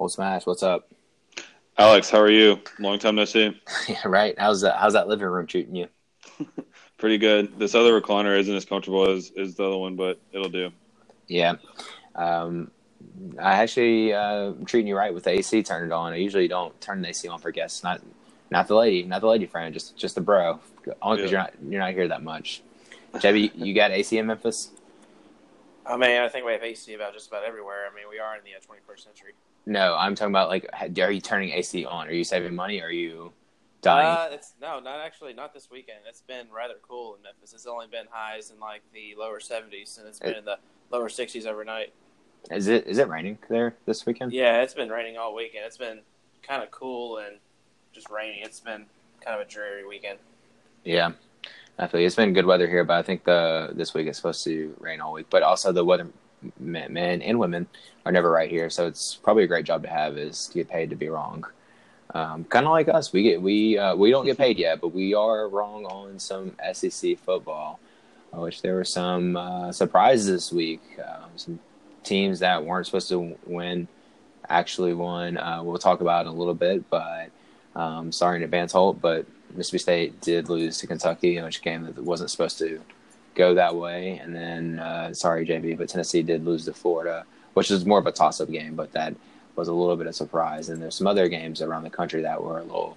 Holt Smash, what's up? Alex, how are you? Long time no see. yeah, right. How's that? How's that living room treating you? Pretty good. This other recliner isn't as comfortable as, as the other one, but it'll do. Yeah. Um, I actually uh, am treating you right with the AC turned on. I usually don't turn the AC on for guests. Not not the lady, not the lady friend, just just the bro. Only because Yeah. you're not you're not here that much. Jebby, you got AC in Memphis? I mean, I think we have AC about just about everywhere. I mean, we are in the uh, 21st century. No, I'm talking about like, are you turning AC on? Are you saving money? Or are you dying? Uh, it's no, not actually, not this weekend. It's been rather cool in Memphis. It's only been highs in like the lower 70s, and it's been in the lower 60s overnight. is it is it raining there this weekend? Yeah, it's been raining all weekend. It's been kind of cool and just rainy. It's been kind of a dreary weekend. Yeah, I feel it's been good weather here, but I think the this week it's supposed to rain all week. But also the weather men, men and women are never right here, so it's probably a great job to have is to get paid to be wrong. Um, kind of like us, we get we uh, we don't get paid yet, but we are wrong on some SEC football. which there were some uh, surprises this week. Um, some teams that weren't supposed to win actually won. Uh, we'll talk about in a little bit, but um, sorry in advance, Holt, but Mississippi State did lose to Kentucky, in which game that wasn't supposed to go that way. And then, uh, sorry, JB, but Tennessee did lose to Florida, which is more of a toss-up game, but that was a little bit of surprise. And there's some other games around the country that were a little,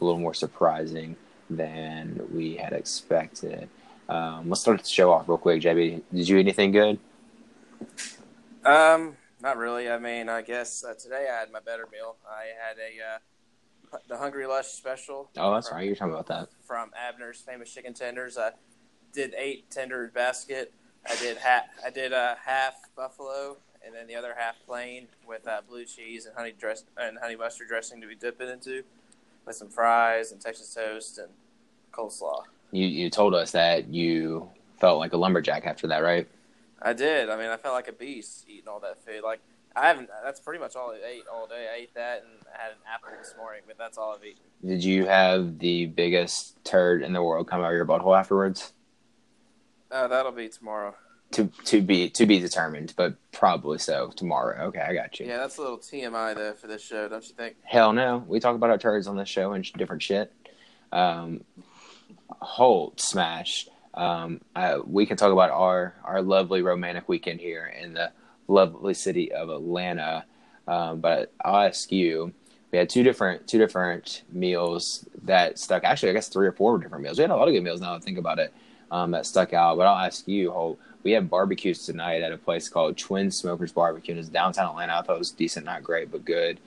a little more surprising than we had expected. Um, let's start the show off real quick, JB. Did you anything good? Um, not really. I mean, I guess uh, today I had my better meal. I had a uh, the Hungry Lush special. Oh, that's from- right. You're talking about that. from Abner's famous chicken tenders. I did eight tender basket. I did half. I did uh, half buffalo, and then the other half plain with uh, blue cheese and honey dress and honey mustard dressing to be dipping into, with some fries and Texas toast and coleslaw. You you told us that you felt like a lumberjack after that, right? I did. I mean, I felt like a beast eating all that food. Like I haven't. That's pretty much all I ate all day. I ate that and I had an apple this morning, but that's all I've eaten. Did you have the biggest turd in the world come out of your butthole afterwards? Uh, that'll be tomorrow. To to be to be determined, but probably so tomorrow. Okay, I got you. Yeah, that's a little TMI though for this show, don't you think? Hell no, we talk about our turds on this show and sh- different shit. Um, Holt smash. Um, I, we can talk about our our lovely romantic weekend here in the lovely city of Atlanta. Um, but I'll ask you. We had two different two different meals that stuck. Actually, I guess three or four different meals. We had a lot of good meals now that I think about it. Um, that stuck out. But I'll ask you, Holt. We had barbecues tonight at a place called Twin Smokers Barbecue. It's downtown Atlanta. I thought it was decent, not great, but good.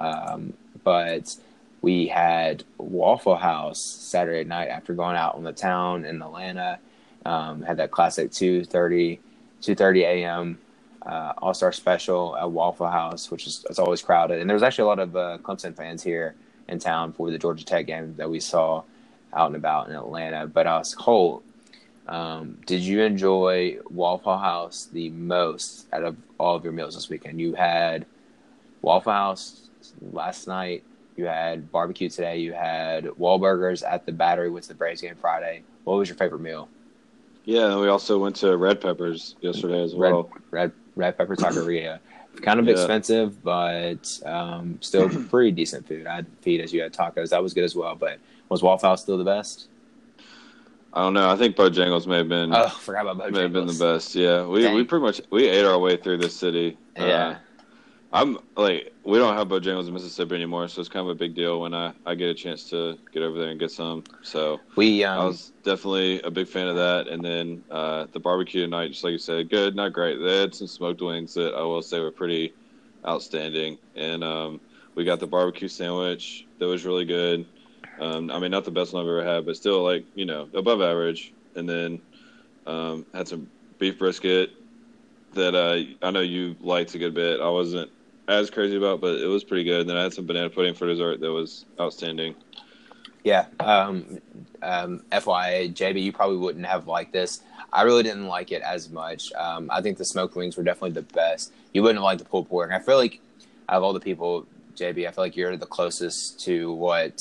Um, but we had Waffle House Saturday night after going out on the town in Atlanta. Um, had that classic 2.30, 2.30 a.m. Uh, All Star Special at Waffle House, which is it's always crowded. And there was actually a lot of uh, Clemson fans here in town for the Georgia Tech game that we saw out and about in Atlanta. But I was Holt. Um, did you enjoy Waffle House the most out of all of your meals this weekend? You had Waffle House last night. You had barbecue today. You had Wahlburgers at the Battery with the Braves game Friday. What was your favorite meal? Yeah, we also went to Red Peppers yesterday as Red well. red red pepper taqueria. kind of Yeah. expensive, but um, still pretty decent food. I had fajitas. You had tacos. That was good as well. But was Waffle House still the best? I don't know. I think Bojangles may have been Oh, forgot about may have been the best. Yeah, we Dang. we pretty much we ate our way through this city. Uh, Yeah. I'm like we don't have Bojangles in Mississippi anymore, so it's kind of a big deal when I I get a chance to get over there and get some. So We I um, was definitely a big fan of that. And then uh, the barbecue tonight, just like you said, good, not great. They had some smoked wings that I will say were pretty outstanding. And um, we got the barbecue sandwich that was really good. Um, I mean, not the best one I've ever had, but still like you know above average. And then um, had some beef brisket that uh, I know you liked a good bit. I wasn't as crazy about, but it was pretty good. And then I had some banana pudding for dessert that was outstanding. Yeah. Um, um, FYI, JB, you probably wouldn't have liked this. I really didn't like it as much. Um, I think the smoked wings were definitely the best. You wouldn't have liked the pulled pork. I feel like out of all the people, JB, I feel like you're the closest to what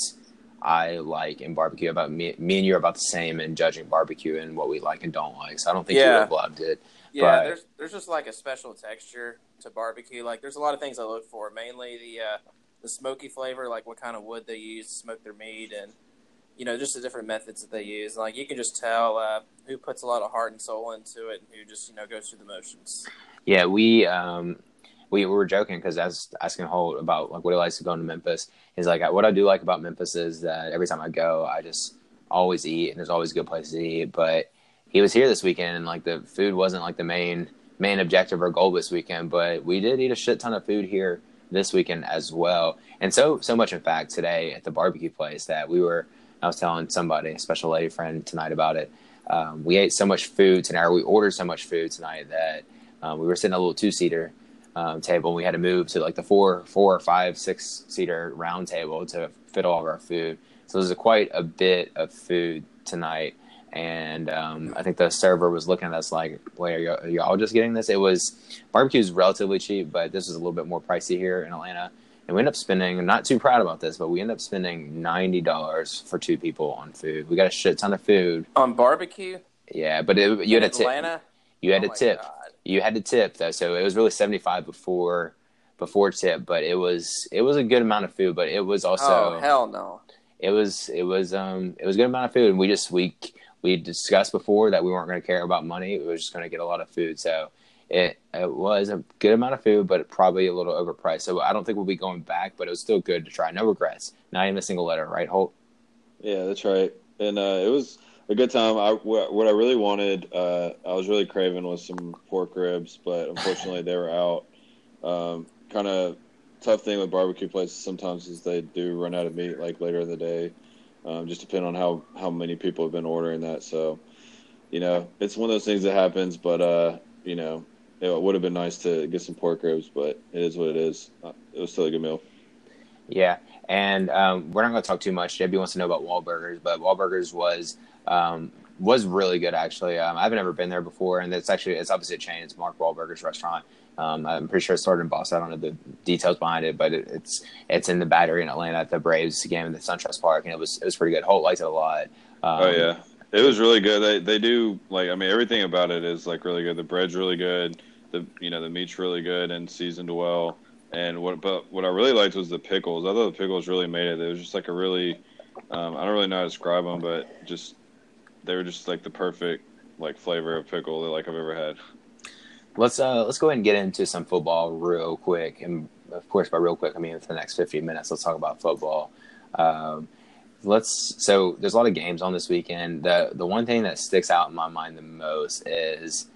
I like in barbecue. About me, me and you are about the same in judging barbecue and what we like and don't like. So I don't think you would have loved it. Yeah, But- there's there's just like a special texture to barbecue. Like there's a lot of things I look for. Mainly the uh, the smoky flavor, like what kind of wood they use to smoke their meat, and you know just the different methods that they use. Like you can just tell uh, who puts a lot of heart and soul into it, and who just you know goes through the motions. Yeah, we um we, we were joking because I was asking Holt about like what he likes to go to Memphis. He's like, what I do like about Memphis is that every time I go, I just always eat, and there's always a good place to eat. But he was here this weekend, and like the food wasn't like the main main objective or goal this weekend. But we did eat a shit ton of food here this weekend as well, and so so much in fact today at the barbecue place that we were. I was telling somebody, a special lady friend tonight about it. Um, we ate so much food tonight, or we ordered so much food tonight that um, we were sitting a little two seater um, table. We had to move to like the four, four or five, six seater round table to fit all of our food. So there's a, quite a bit of food tonight. And um, I think the server was looking at us like, "Wait, are, y- are y'all just getting this?" It was barbecue is relatively cheap, but this is a little bit more pricey here in Atlanta. And we end up spending. I'm not too proud about this, but we end up spending ninety dollars for two people on food. We got a shit ton of food. On barbecue, Yeah, but it, you had a tip. Atlanta. You had Oh a tip God. You had to tip though, so it was really seventy five before before tip, but it was it was a good amount of food, but it was also oh hell no! it was it was um it was a good amount of food, and we just we we discussed before that we weren't going to care about money, we were just going to get a lot of food, so it it was a good amount of food, but probably a little overpriced. So I don't think we'll be going back, but it was still good to try. No regrets, not even a single letter, right, Holt? Yeah, that's right. And uh, it was a good time. I, what I really wanted, uh, I was really craving was some pork ribs, but unfortunately they were out. Um, kind of tough thing with barbecue places sometimes is they do run out of meat like later in the day. Um, just depending on how how many people have been ordering that. So, you know, it's one of those things that happens. But uh, you know, it would have been nice to get some pork ribs, but it is what it is. Uh, It was still a good meal. Yeah, and um, we're not going to talk too much. JB wants to know about Wahlburgers, but Wahlburgers was um, was really good actually. Um, I've never been there before, and it's actually it's a chain. It's Mark Wahlburgers restaurant. Um, I'm pretty sure it started in Boston. I don't know the details behind it, but it, it's it's in the Battery in Atlanta at the Braves game in the SunTrust Park, and it was it was pretty good. Holt liked it a lot. Um, Oh yeah, it was really good. They they do like I mean everything about it is like really good. The bread's really good. The you know the meat's really good and seasoned well. And what but what I really liked was the pickles. I thought the pickles really made it. It was just like a really um, I don't really know how to describe them, but just they were just like the perfect like flavor of pickle that like I've ever had. Let's uh let's go ahead and get into some football real quick, and of course by real quick I mean for the next 15 minutes. Let's talk about football. Um, let's so there's a lot of games on this weekend. The the one thing that sticks out in my mind the most is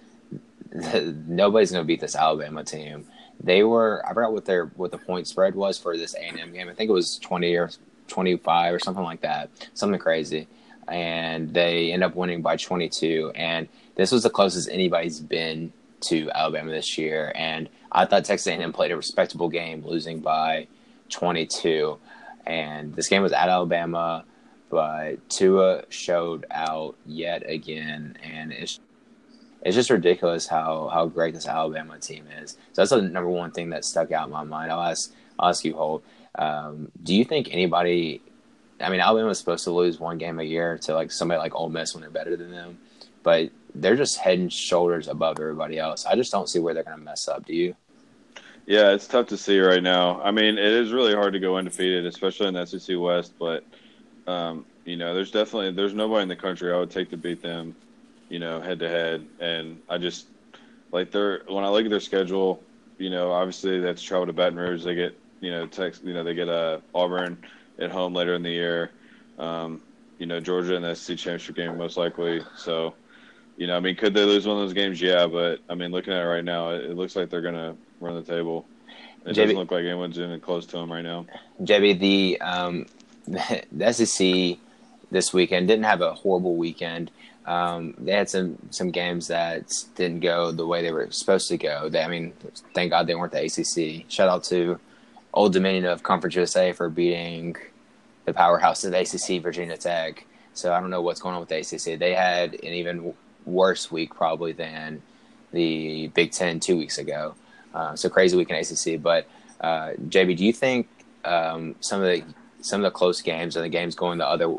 nobody's going to beat this Alabama team. They were I forgot what their what the point spread was for this A and M game. I think it was 20 or 25 or something like that, something crazy. And they end up winning by 22. And this was the closest anybody's been to Alabama this year. And I thought Texas A&M played a respectable game, losing by 22. And this game was at Alabama, but Tua showed out yet again, and it's it's just ridiculous how how great this Alabama team is. So that's the number one thing that stuck out in my mind. I'll ask I'll ask you, Holt. Um, do you think anybody? I mean, Alabama was supposed to lose one game a year to like somebody like Ole Miss when they're better than them, but they're just head and shoulders above everybody else. I just don't see where they're going to mess up. Do you? Yeah, it's tough to see right now. I mean, it is really hard to go undefeated, especially in the SEC West. But um, you know, there's definitely there's nobody in the country I would take to beat them. You know, head to head, and I just like their when I look at their schedule. You know, obviously that's travel to Baton Rouge. They get you know Tex, you know they get uh, Auburn at home later in the year. Um, you know, Georgia in the SEC championship game most likely. So. You know, I mean, could they lose one of those games? Yeah, but I mean, looking at it right now, it, it looks like they're gonna run the table. It JB doesn't look like anyone's even close to them right now. JB, the um, the SEC this weekend didn't have a horrible weekend. Um, they had some some games that didn't go the way they were supposed to go. They, I mean, thank God they weren't the ACC. Shout out to Old Dominion of Conference USA for beating the powerhouse of the ACC, Virginia Tech. So I don't know what's going on with the ACC. They had an even worse week probably than the Big Ten two weeks ago. Uh, so crazy week in ACC. But uh, JB, do you think um, some of the some of the close games and the games going the other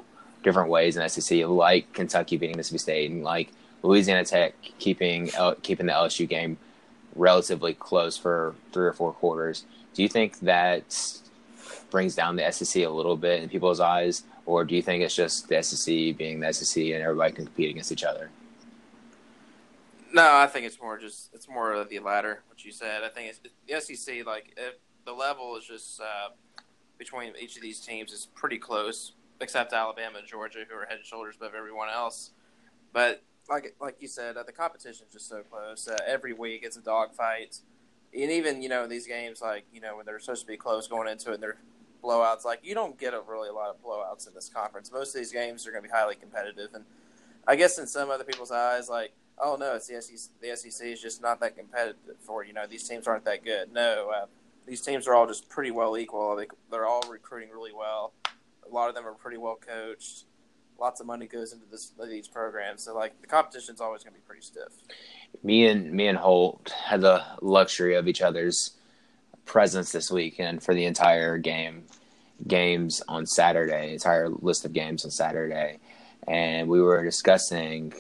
different ways in SEC, like Kentucky beating Mississippi State and like Louisiana Tech keeping keeping the LSU game relatively close for three or four quarters. Do you think that brings down the SEC a little bit in people's eyes, or do you think it's just the SEC being the SEC and everybody can compete against each other? No, I think it's more just it's more of the latter. What you said, I think it's the SEC. Like if the level is just uh, between each of these teams is pretty close, except Alabama and Georgia, who are head and shoulders above everyone else. But like like you said, uh, the competition is just so close. Uh, every week it's a dogfight, and even you know these games like you know when they're supposed to be close going into it, and they're blowouts. Like you don't get a really a lot of blowouts in this conference. Most of these games are going to be highly competitive, and I guess in some other people's eyes, like oh no, it's the SEC. The SEC is just not that competitive for you know these teams aren't that good. No, uh, these teams are all just pretty well equal. They, they're all recruiting really well. A lot of them are pretty well coached lots of money goes into this these programs. So like the competition's always going to be pretty stiff. Me and me and Holt had the luxury of each other's presence this weekend for the entire game games on Saturday, entire list of games on Saturday, and we were discussing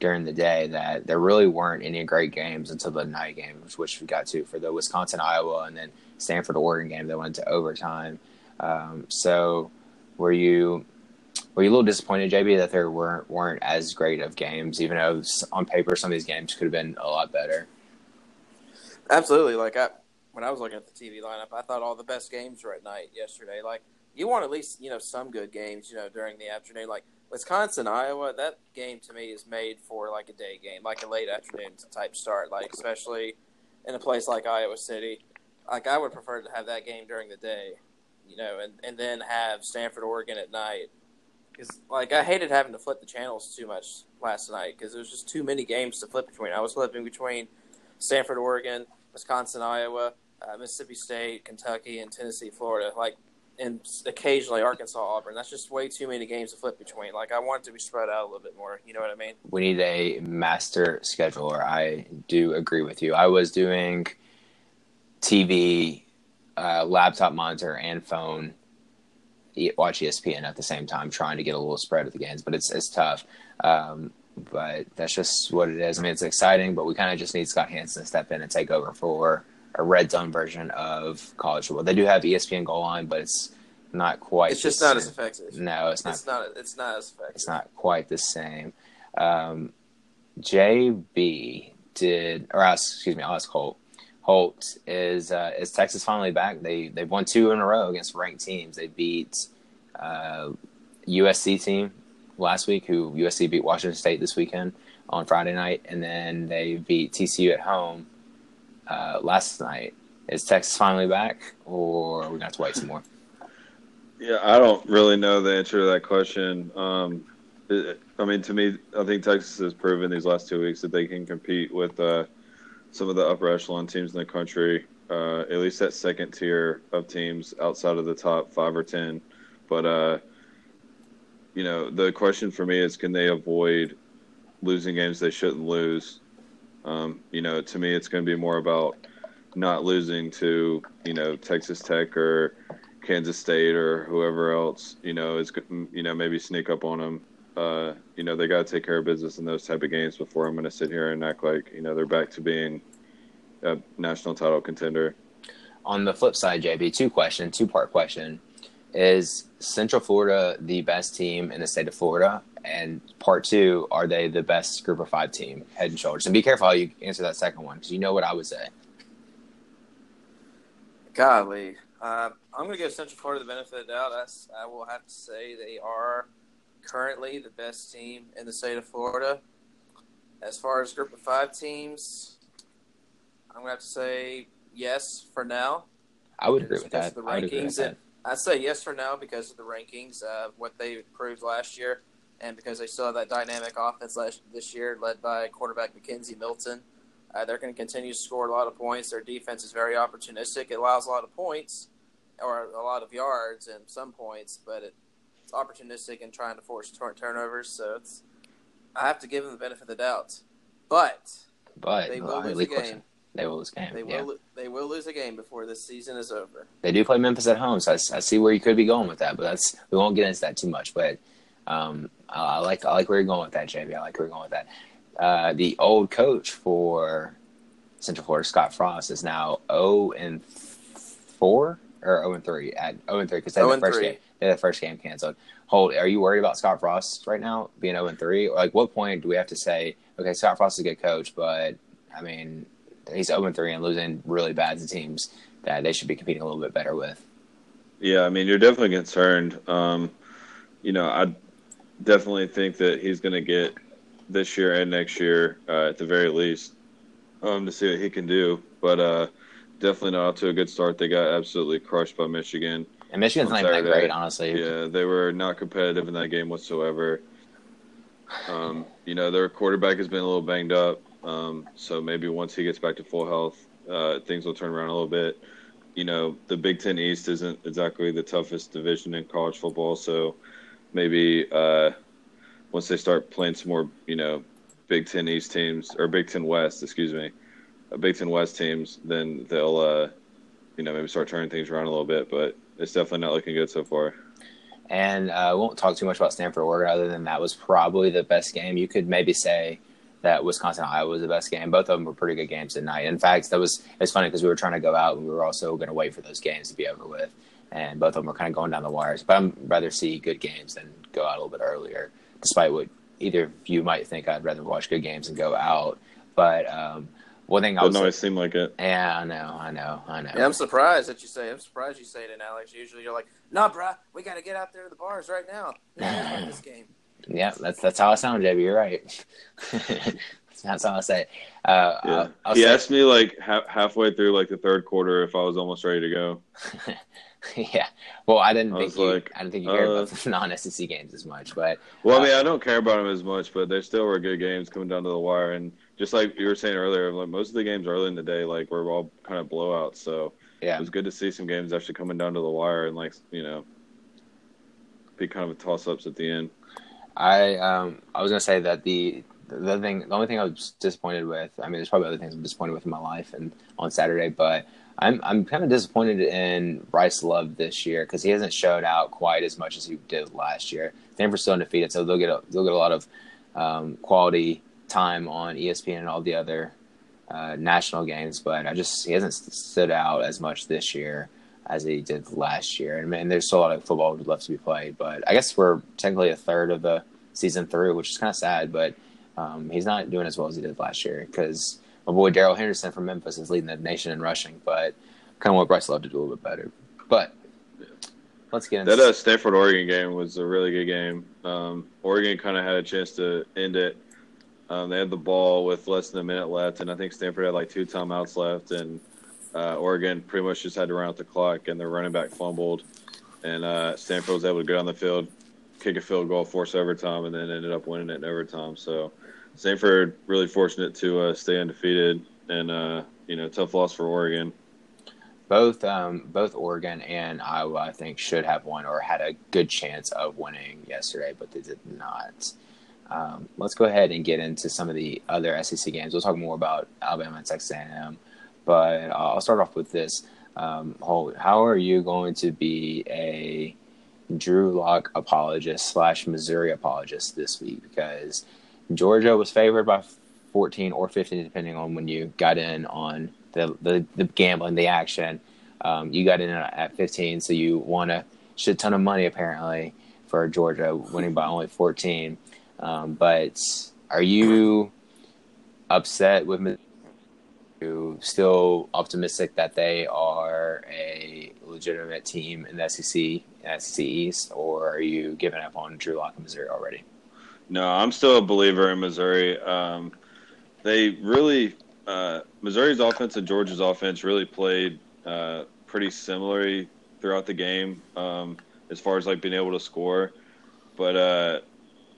during the day that there really weren't any great games until the night games, which we got to for the Wisconsin Iowa and then Stanford Oregon game that went to overtime. Um, so, were you were you a little disappointed, JB, that there weren't weren't as great of games, even though on paper some of these games could have been a lot better? Absolutely. Like I, when I was looking at the TV lineup, I thought all the best games were at night yesterday. Like you want at least you know some good games, you know, during the afternoon. Like Wisconsin, Iowa, that game to me is made for like a day game, like a late afternoon type start. Like especially in a place like Iowa City. Like I would prefer to have that game during the day, you know, and and then have Stanford, Oregon at night because like I hated having to flip the channels too much last night because there was just too many games to flip between. I was flipping between Stanford, Oregon, Wisconsin, Iowa, uh, Mississippi State, Kentucky, and Tennessee, Florida. Like and occasionally Arkansas, Auburn. That's just way too many games to flip between. Like I want it to be spread out a little bit more. You know what I mean? We need a master scheduler. I do agree with you. I was doing TV, uh, laptop monitor, and phone watch ESPN at the same time, trying to get a little spread of the games. But it's it's tough. Um, but that's just what it is. I mean, it's exciting, but we kind of just need Scott Hanson to step in and take over for a red zone version of college football. They do have ESPN goal line, but it's not quite. It's just not as effective. No, it's not. It's not. It's not as effective. It's not quite the same. Um, JB did, or ask, excuse me, I'll ask Holt. Holt is uh, is Texas finally back? They they've won two in a row against ranked teams. They beat uh, USC team last week, who USC beat Washington State this weekend on Friday night, and then they beat TCU at home uh, last night. Is Texas finally back, or are we to have to wait some more? Yeah, I don't really know the answer to that question. Um, it, I mean, to me, I think Texas has proven these last two weeks that they can compete with uh, some of the upper echelon teams in the country, uh, at least that second tier of teams outside of the top five or ten. But uh, you know, the question for me is, can they avoid losing games they shouldn't lose? Um, you know, to me, it's going to be more about not losing to you know Texas Tech or Kansas State or whoever else. You know, is you know maybe sneak up on them. Uh, you know, they got to take care of business in those type of games before I'm going to sit here and act like you know they're back to being a national title contender. On the flip side, JB, two question, two part question: Is Central Florida the best team in the state of Florida? And part two, are they the best group of five team, head and shoulders? And be careful how you answer that second one because you know what I would say. Golly, uh, I'm going to give Central Florida the benefit of the doubt. I, I will have to say they are currently the best team in the state of Florida. As far as group of five teams, I'm going to have to say yes for now. I would agree with that. The rankings, I I'd say yes for now because of the rankings, uh, what they proved last year, and because they still have that dynamic offense last, this year, led by quarterback McKenzie Milton. Uh, they're going to continue to score a lot of points. Their defense is very opportunistic. It allows a lot of points or a lot of yards and some points, but it, opportunistic and trying to force turnovers. So it's I have to give them the benefit of the doubt, but but they will lose a game. They will lose a game. They will. Yeah. They will lose a game before this season is over. They do play Memphis at home, so I, I, see where you could be going with that. But that's we won't get into that too much. But um, I, I, like I like where you're going with that, JB. I like where you're going with that. uh, the old coach for Central Florida, Scott Frost, is now 0 and 4 or 0 and 3 at 0 and 3 because they had the first 3. game. The first game canceled. Holt, are you worried about Scott Frost right now being 0 and 3? Or like, what point do we have to say, okay, Scott Frost is a good coach, but I mean, he's 0 and 3 and losing really bad to teams that they should be competing a little bit better with. Yeah, I mean, you're definitely concerned. Um, you know, I definitely think that he's going to get this year and next year uh, at the very least um, to see what he can do. But uh, definitely not off to a good start. They got absolutely crushed by Michigan. And Michigan's not even that great, honestly. Yeah, they were not competitive in that game whatsoever. Um, you know, their quarterback has been a little banged up. Um, so maybe once he gets back to full health, uh, things will turn around a little bit. You know, the Big Ten East isn't exactly the toughest division in college football. So maybe uh, once they start playing some more, you know, Big Ten East teams or Big Ten West, excuse me, uh, Big Ten West teams, then they'll, uh, you know, maybe start turning things around a little bit. But it's definitely not looking good so far. And uh, I won't talk too much about Stanford Oregon other than that was probably the best game. You could maybe say that Wisconsin Iowa was the best game. Both of them were pretty good games tonight. In fact, that was it's funny because we were trying to go out and we were also going to wait for those games to be over with, and both of them were kind of going down the wires. But I'd rather see good games than go out a little bit earlier, despite what either of you might think. I'd rather watch good games and go out. But um, one thing I Doesn't was always seem like it. yeah, I know, I know, I know. Yeah, I'm surprised that you say. I'm surprised you say it, in Alex. Usually, you're like, "Nah, bruh, we got to get out there to the bars right now. Who cares about this game?" Yeah, that's that's how I sound, JB. You're right. that's how I say. It. Uh, Yeah. I'll, I'll he say- asked me like ha- halfway through like the third quarter if I was almost ready to go. yeah. Well, I didn't I think you. like, I didn't think you cared uh, about the non-SEC games as much, but Well, Uh, I mean, I don't care about them as much, but there still were good games coming down to the wire. And just like you were saying earlier, like most of the games early in the day, like were all kind of blowouts. So yeah, it was good to see some games actually coming down to the wire and like you know, be kind of toss ups at the end. I um I was gonna say that the the thing the only thing I was disappointed with. I mean, there's probably other things I'm disappointed with in my life and on Saturday, but I'm I'm kind of disappointed in Bryce Love this year because he hasn't showed out quite as much as he did last year. Stanford's still undefeated, so they'll get a, they'll get a lot of um, quality time on ESPN and all the other uh, national games. But I just he hasn't stood out as much this year as he did last year. And man, there's still a lot of football left to be played. But I guess we're technically a third of the season through, which is kind of sad. But um, he's not doing as well as he did last year because my boy Darrell Henderson from Memphis is leading the nation in rushing. But kind of what Bryce Love to do a little bit better. But let's get into That uh, Stanford Oregon game was a really good game. Um, Oregon kind of had a chance to end it. Um, they had the ball with less than a minute left, and I think Stanford had like two timeouts left, and uh, Oregon pretty much just had to run out the clock, and their running back fumbled, and uh, Stanford was able to get on the field, kick a field goal, force overtime, and then ended up winning it in overtime. So Stanford really fortunate to uh, stay undefeated, and uh, you know tough loss for Oregon. both um, both Oregon and Iowa, I think, should have won or had a good chance of winning yesterday, but they did not. Um, let's go ahead and get into some of the other SEC games. We'll talk more about Alabama and Texas A&M, but I'll start off with this. Um, how are you going to be a Drew Lock apologist slash Missouri apologist this week? Because Georgia was favored by 14 or 15, depending on when you got in on the the, the gambling, the action. Um, you got in at 15, so you won a shit ton of money apparently for Georgia, winning by only 14. Um, but are you upset with? You still optimistic that they are a legitimate team in the SEC, SEC East, or are you giving up on Drew Lock in Missouri already? No, I'm still a believer in Missouri. Um, they really uh, Missouri's offense and Georgia's offense really played uh, pretty similarly throughout the game um, as far as like being able to score. But uh,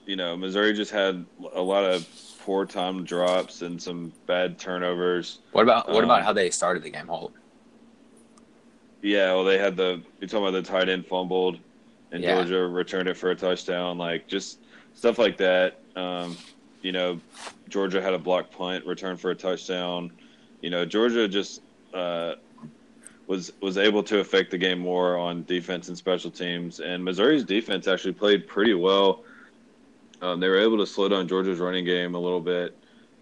you know, Missouri just had a lot of poor time drops and some bad turnovers. What about what Um, about how they started the game, Holt? Yeah, well, they had the you're talking about the tight end fumbled, and Yeah. Georgia returned it for a touchdown. Like just stuff like that. Um, you know, Georgia had a block punt, return for a touchdown. You know, Georgia just uh, was was able to affect the game more on defense and special teams. And Missouri's defense actually played pretty well. Um, they were able to slow down Georgia's running game a little bit.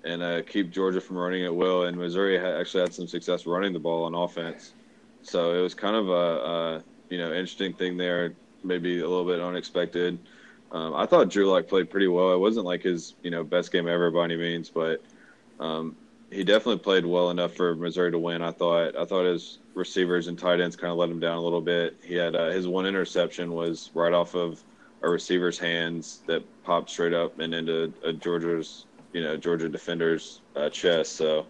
and uh, keep Georgia from running at will. And Missouri actually had some success running the ball on offense, so it was kind of a, a you know interesting thing there, maybe a little bit unexpected. Um, I thought Drew Lock played pretty well. It wasn't like his you know best game ever by any means, but um, he definitely played well enough for Missouri to win. I thought. I thought his receivers and tight ends kind of let him down a little bit. He had uh, his one interception was right off of a receiver's hands that popped straight up and into a Georgia's you know Georgia defender's uh, chest. So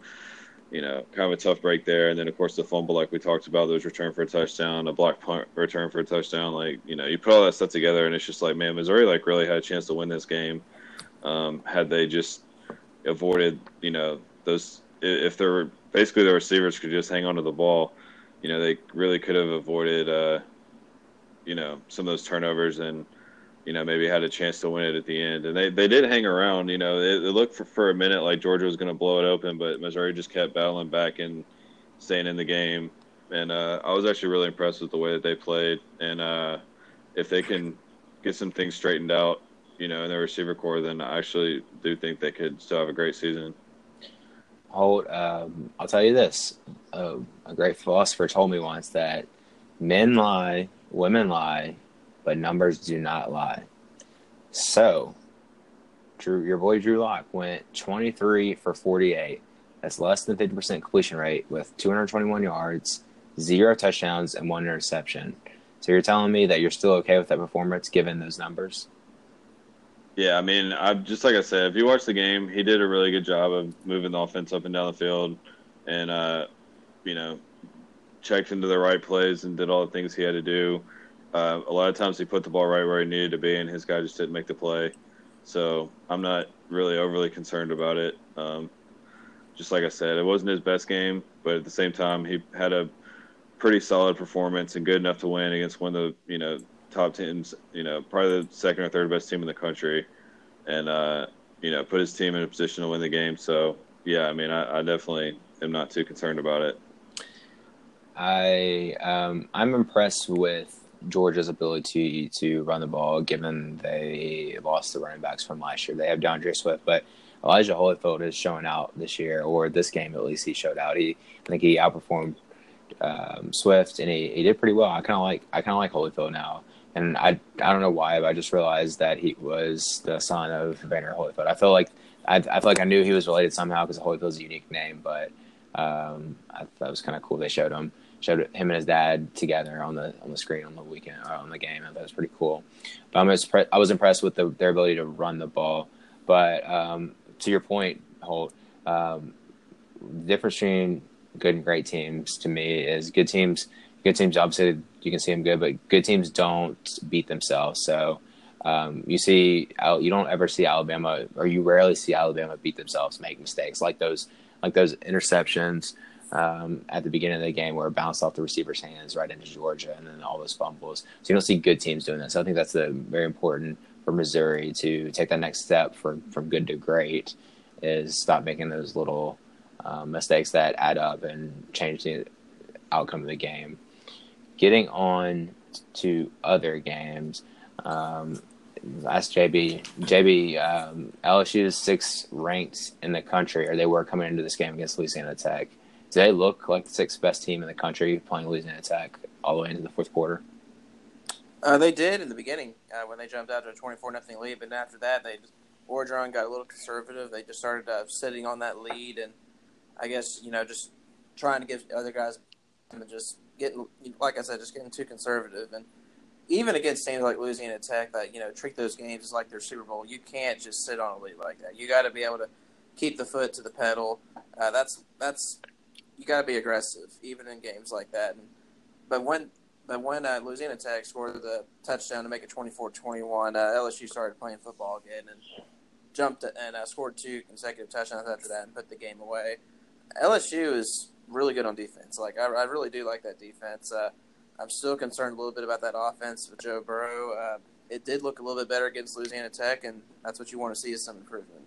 you know, kind of a tough break there. And then of course the fumble, like we talked about, those return for a touchdown, a block punt return for a touchdown. Like you know, you put all that stuff together, and it's just like, man, Missouri like really had a chance to win this game. Um, had they just avoided, you know, those if there were basically the receivers could just hang on to the ball, you know, they really could have avoided, uh, you know, some of those turnovers and you know, maybe had a chance to win it at the end. And they, they did hang around. You know, it, it looked for, for a minute like Georgia was going to blow it open, but Missouri just kept battling back and staying in the game. And uh, I was actually really impressed with the way that they played. And uh, if they can get some things straightened out, you know, in their receiver core, then I actually do think they could still have a great season. Holt, um, I'll tell you this: uh, a great philosopher told me once that men lie, women lie, but numbers do not lie. So, Drew, your boy Drew Lock went 23 for 48. That's less than 50% completion rate with 221 yards, zero touchdowns, and one interception. So you're telling me that you're still okay with that performance given those numbers? Yeah, I mean, I just like I said, if you watch the game, he did a really good job of moving the offense up and down the field, and uh, you know, checked into the right plays and did all the things he had to do. Uh, a lot of times he put the ball right where he needed to be, and his guy just didn't make the play. So I'm not really overly concerned about it. Um, just like I said, it wasn't his best game, but at the same time, he had a pretty solid performance and good enough to win against one of the you know top teams, you know probably the second or third best team in the country, and uh, you know put his team in a position to win the game. So yeah, I mean, I, I definitely am not too concerned about it. I um, I'm impressed with Georgia's ability to run the ball, given they lost the running backs from last year. They have D'Andre Swift, but Elijah Holyfield is showing out this year, or this game at least he showed out. He I think he outperformed um, Swift, and he, he did pretty well. I kind of like I kind of like Holyfield now, and I I don't know why, but I just realized that he was the son of Evander Holyfield. I feel like I, I feel like I knew he was related somehow because Holyfield's a unique name, but um, I thought it was kind of cool they showed him showed him and his dad together on the on the screen on the weekend or on the game. Thought it was pretty cool. But I'm I was impressed with the, their ability to run the ball. But um, to your point, Holt, um, the difference between good and great teams to me is good teams. Good teams, obviously, you can see them good, but good teams don't beat themselves. So um, you see, you don't ever see Alabama, or you rarely see Alabama beat themselves, make mistakes like those, like those interceptions um, at the beginning of the game where it bounced off the receiver's hands right into Georgia and then all those fumbles. So you don't see good teams doing that. So I think that's the, very important for Missouri to take that next step from, from good to great is stop making those little um, mistakes that add up and change the outcome of the game. Getting on to other games, um, ask JB. JB, um, LSU is sixth ranked in the country, or they were coming into this game against Louisiana Tech they look like the sixth best team in the country playing Louisiana Tech all the way into the fourth quarter? Uh, they did in the beginning uh, when they jumped out to a 24 nothing lead, but after that, they just, got a little conservative. They just started uh, sitting on that lead, and I guess you know just trying to give other guys and just getting, like I said, just getting too conservative. And even against teams like Louisiana Tech that you know treat those games as like their Super Bowl, you can't just sit on a lead like that. You got to be able to keep the foot to the pedal. Uh, that's that's you got to be aggressive even in games like that. And, but when but when uh, Louisiana Tech scored the touchdown to make it 24-21, uh, LSU started playing football again and jumped and uh, scored two consecutive touchdowns after that and put the game away. LSU is really good on defense. Like I, I really do like that defense. Uh, I'm still concerned a little bit about that offense with Joe Burrow. Uh, it did look a little bit better against Louisiana Tech, and that's what you want to see is some improvement.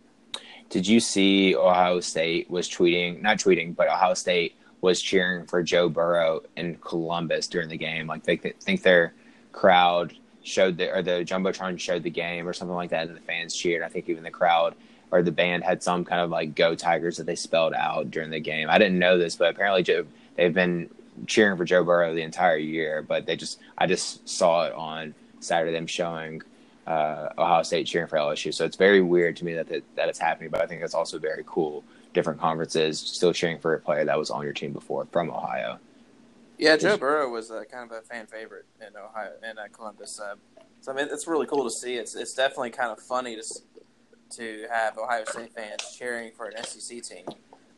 Did you see Ohio State was tweeting, not tweeting, but Ohio State was cheering for Joe Burrow in Columbus during the game? Like they think their crowd showed the or the jumbotron showed the game or something like that, and the fans cheered. I think even the crowd, or the band had some kind of like "Go Tigers" that they spelled out during the game. I didn't know this, but apparently Joe, they've been cheering for Joe Burrow the entire year. But they just I just saw it on Saturday them showing uh, Ohio State cheering for LSU. So it's very weird to me that, that that it's happening. But I think it's also very cool. Different conferences still cheering for a player that was on your team before from Ohio. Yeah, Joe Burrow was uh, kind of a fan favorite in Ohio in uh, Columbus. Uh, so I mean, it's really cool to see. It's it's definitely kind of funny to to have Ohio State fans cheering for an SEC team,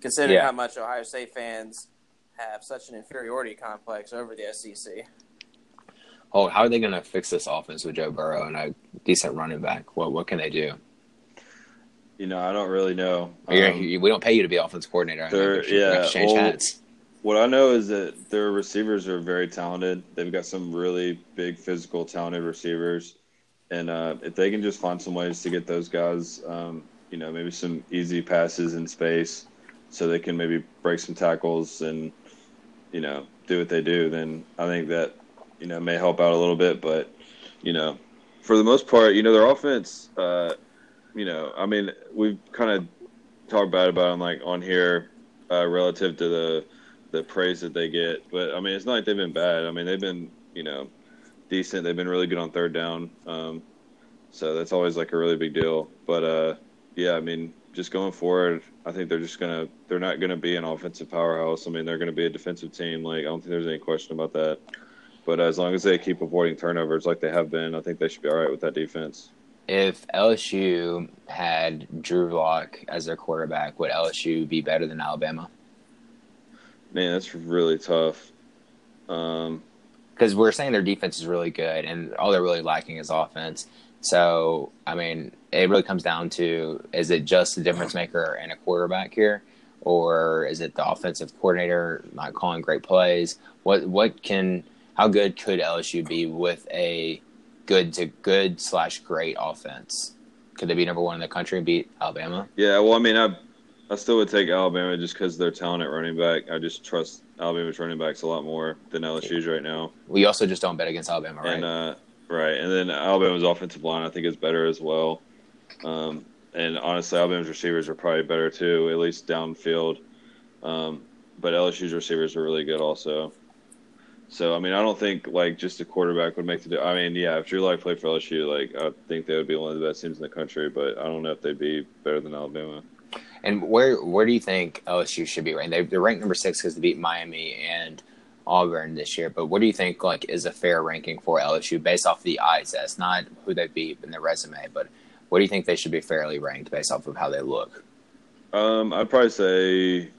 considering Yeah. how much Ohio State fans have such an inferiority complex over the SEC. Oh, how are they going to fix this offense with Joe Burrow and a decent running back? What what can they do? You know, I don't really know. Um, we don't pay you to be offense coordinator. I they're- think we we have to yeah, change well, hats. What I know is that their receivers are very talented. They've got some really big, physical, talented receivers, and uh, if they can just find some ways to get those guys, um, you know, maybe some easy passes in space, so they can maybe break some tackles and, you know, do what they do, then I think that, you know, may help out a little bit. But, you know, for the most part, you know, their offense, uh, you know, I mean, we've kind of talked bad about them like on here uh, relative to the the praise that they get. But I mean, it's not like they've been bad. I mean, they've been you know decent. They've been really good on third down. Um, so that's always like a really big deal. But uh, yeah, I mean, just going forward, I think they're just gonna they're not gonna be an offensive powerhouse. I mean, they're gonna be a defensive team. Like I don't think there's any question about that. But as long as they keep avoiding turnovers like they have been, I think they should be all right with that defense. If LSU had Drew Lock as their quarterback, would LSU be better than Alabama? Man, that's really tough. Um, Because we're saying their defense is really good, and all they're really lacking is offense. So, I mean, it really comes down to is it just the difference maker and a quarterback here, or is it the offensive coordinator not calling great plays? What what can how good could LSU be with a good to good slash great offense? Could they be number one in the country and beat Alabama? Yeah, well, I mean, I I still would take Alabama just because they're talented running back. I just trust Alabama's running backs a lot more than LSU's right now. We also just don't bet against Alabama, right? And uh, right, and then Alabama's offensive line I think is better as well. Um, and honestly, Alabama's receivers are probably better too, at least downfield. Um, but LSU's receivers are really good also. So I mean, I don't think like just a quarterback would make the. I mean, yeah, if Drew Lock played for LSU, like I think they would be one of the best teams in the country. But I don't know if they'd be better than Alabama. And where where do you think LSU should be ranked? They, they're ranked number six because they beat Miami and Auburn this year. But what do you think like is a fair ranking for LSU based off the test, not who they beat in their resume, but what do you think they should be fairly ranked based off of how they look? Um, I'd probably say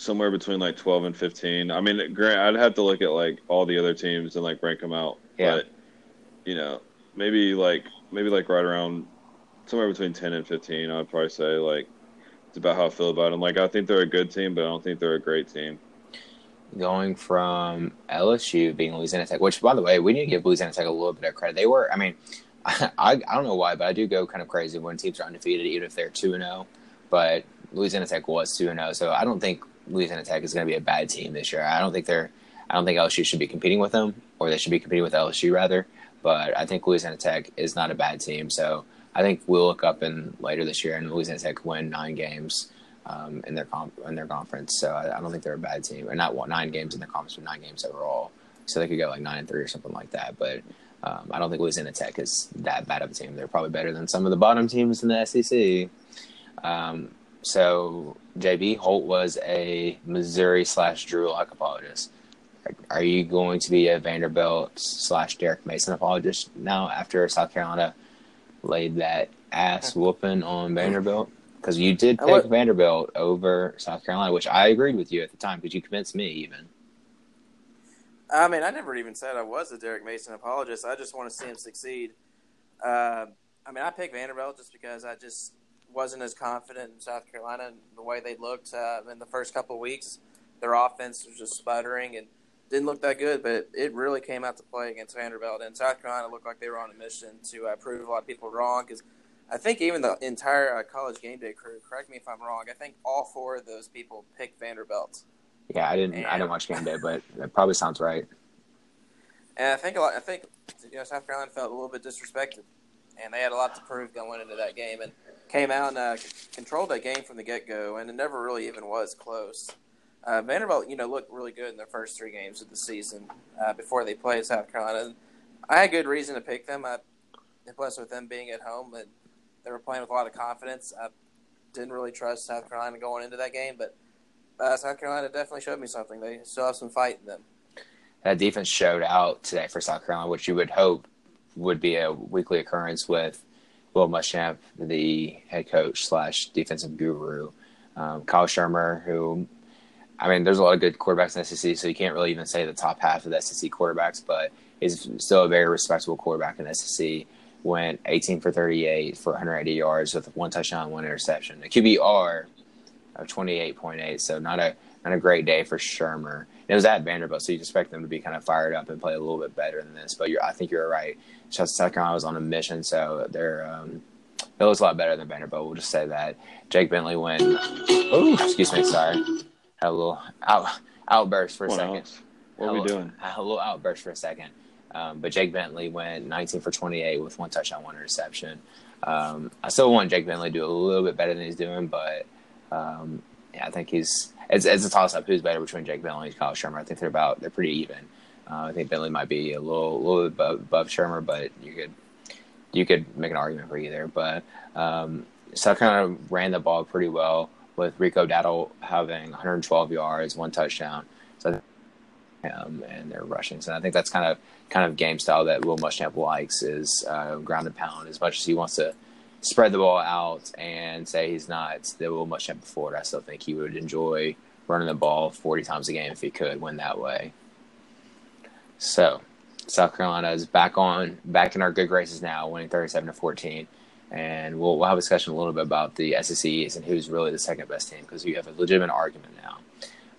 somewhere between like twelve and fifteen. I mean, grant I'd have to look at like all the other teams and like rank them out. Yeah. But you know, maybe like maybe like right around somewhere between ten and fifteen. I'd probably say like it's about how I feel about them. Like I think they're a good team, but I don't think they're a great team. Going from LSU being Louisiana Tech, which by the way, we need to give Louisiana Tech a little bit of credit. They were, I mean, I I don't know why, but I do go kind of crazy when teams are undefeated, even if they're two and zero. But Louisiana Tech was two and zero, so I don't think Louisiana Tech is going to be a bad team this year. I don't think they're, I don't think LSU should be competing with them, or they should be competing with LSU rather. But I think Louisiana Tech is not a bad team, so I think we'll look up in later this year and Louisiana Tech win nine games um, in their comp- in their conference. So I, I don't think they're a bad team, or not one, nine games in their conference, but nine games overall. So they could go like nine and three or something like that. But um, I don't think Louisiana Tech is that bad of a team. They're probably better than some of the bottom teams in the SEC. Um, so JB Holt was a Missouri slash Drew Lock apologist. Are you going to be a Vanderbilt slash Derek Mason apologist now after South Carolina laid that ass whooping on Vanderbilt? Because you did pick would- Vanderbilt over South Carolina, which I agreed with you at the time because you convinced me even. I mean, I never even said I was a Derek Mason apologist. I just want to see him succeed. Uh, I mean, I picked Vanderbilt just because I just wasn't as confident in South Carolina and the way they looked uh, in the first couple of weeks. Their offense was just sputtering and didn't look that good, but it really came out to play against Vanderbilt. And South Carolina looked like they were on a mission to uh, prove a lot of people wrong because I think even the entire uh, college game day crew, correct me if I'm wrong, I think all four of those people picked Vanderbilt. Yeah, I didn't. I didn't watch game day, but that probably sounds right. And I think a lot, I think you know South Carolina felt a little bit disrespected, and they had a lot to prove going into that game, and came out and uh, controlled that game from the get go, and it never really even was close. Uh, Vanderbilt, you know, looked really good in their first three games of the season uh, before they played South Carolina. And I had good reason to pick them. I, plus, with them being at home, and they were playing with a lot of confidence. I didn't really trust South Carolina going into that game, but uh, South Carolina definitely showed me something. They still have some fight in them. That defense showed out today for South Carolina, which you would hope would be a weekly occurrence with Will Muschamp, the head coach slash defensive guru, um, Kyle Shurmur, who, I mean, there's a lot of good quarterbacks in SEC, so you can't really even say the top half of the SEC quarterbacks, but he's still a very respectable quarterback in SEC. Went 18 for 38 for 180 yards with one touchdown, one interception. The QBR of 28.8, so not a not a great day for Shurmur. It was at Vanderbilt, so you expect them to be kind of fired up and play a little bit better than this. But I think you're right. South Carolina was on a mission, so they're um, it was a lot better than Vanderbilt. We'll just say that. Jake Bentley went. Oh, excuse me, sorry. Had a little out outburst for a second. What are we doing? A little outburst for a second. Um, but Jake Bentley went 19 for 28 with one touchdown, one interception. Um, I still want Jake Bentley to do a little bit better than he's doing, but um, yeah, I think he's it's, it's a toss up who's better between Jake Bentley and Kyle Shurmur. I think they're about they're pretty even. Uh, I think Bentley might be a little little above, above Shurmur, but you could you could make an argument for either. But um, South Carolina ran the ball pretty well with Rico Dowdle having 112 yards, one touchdown. So um, and they're rushing. So I think that's kind of kind of game style that Will Muschamp likes is uh, ground and pound. As much as he wants to spread the ball out and say he's not the Will Muschamp before, I still think he would enjoy running the ball 40 times a game if he could win that way. So South Carolina is back on back in our good graces now, winning 37 to 14. And we'll, we'll have a discussion a little bit about the SECs and who's really the second best team because you have a legitimate argument now.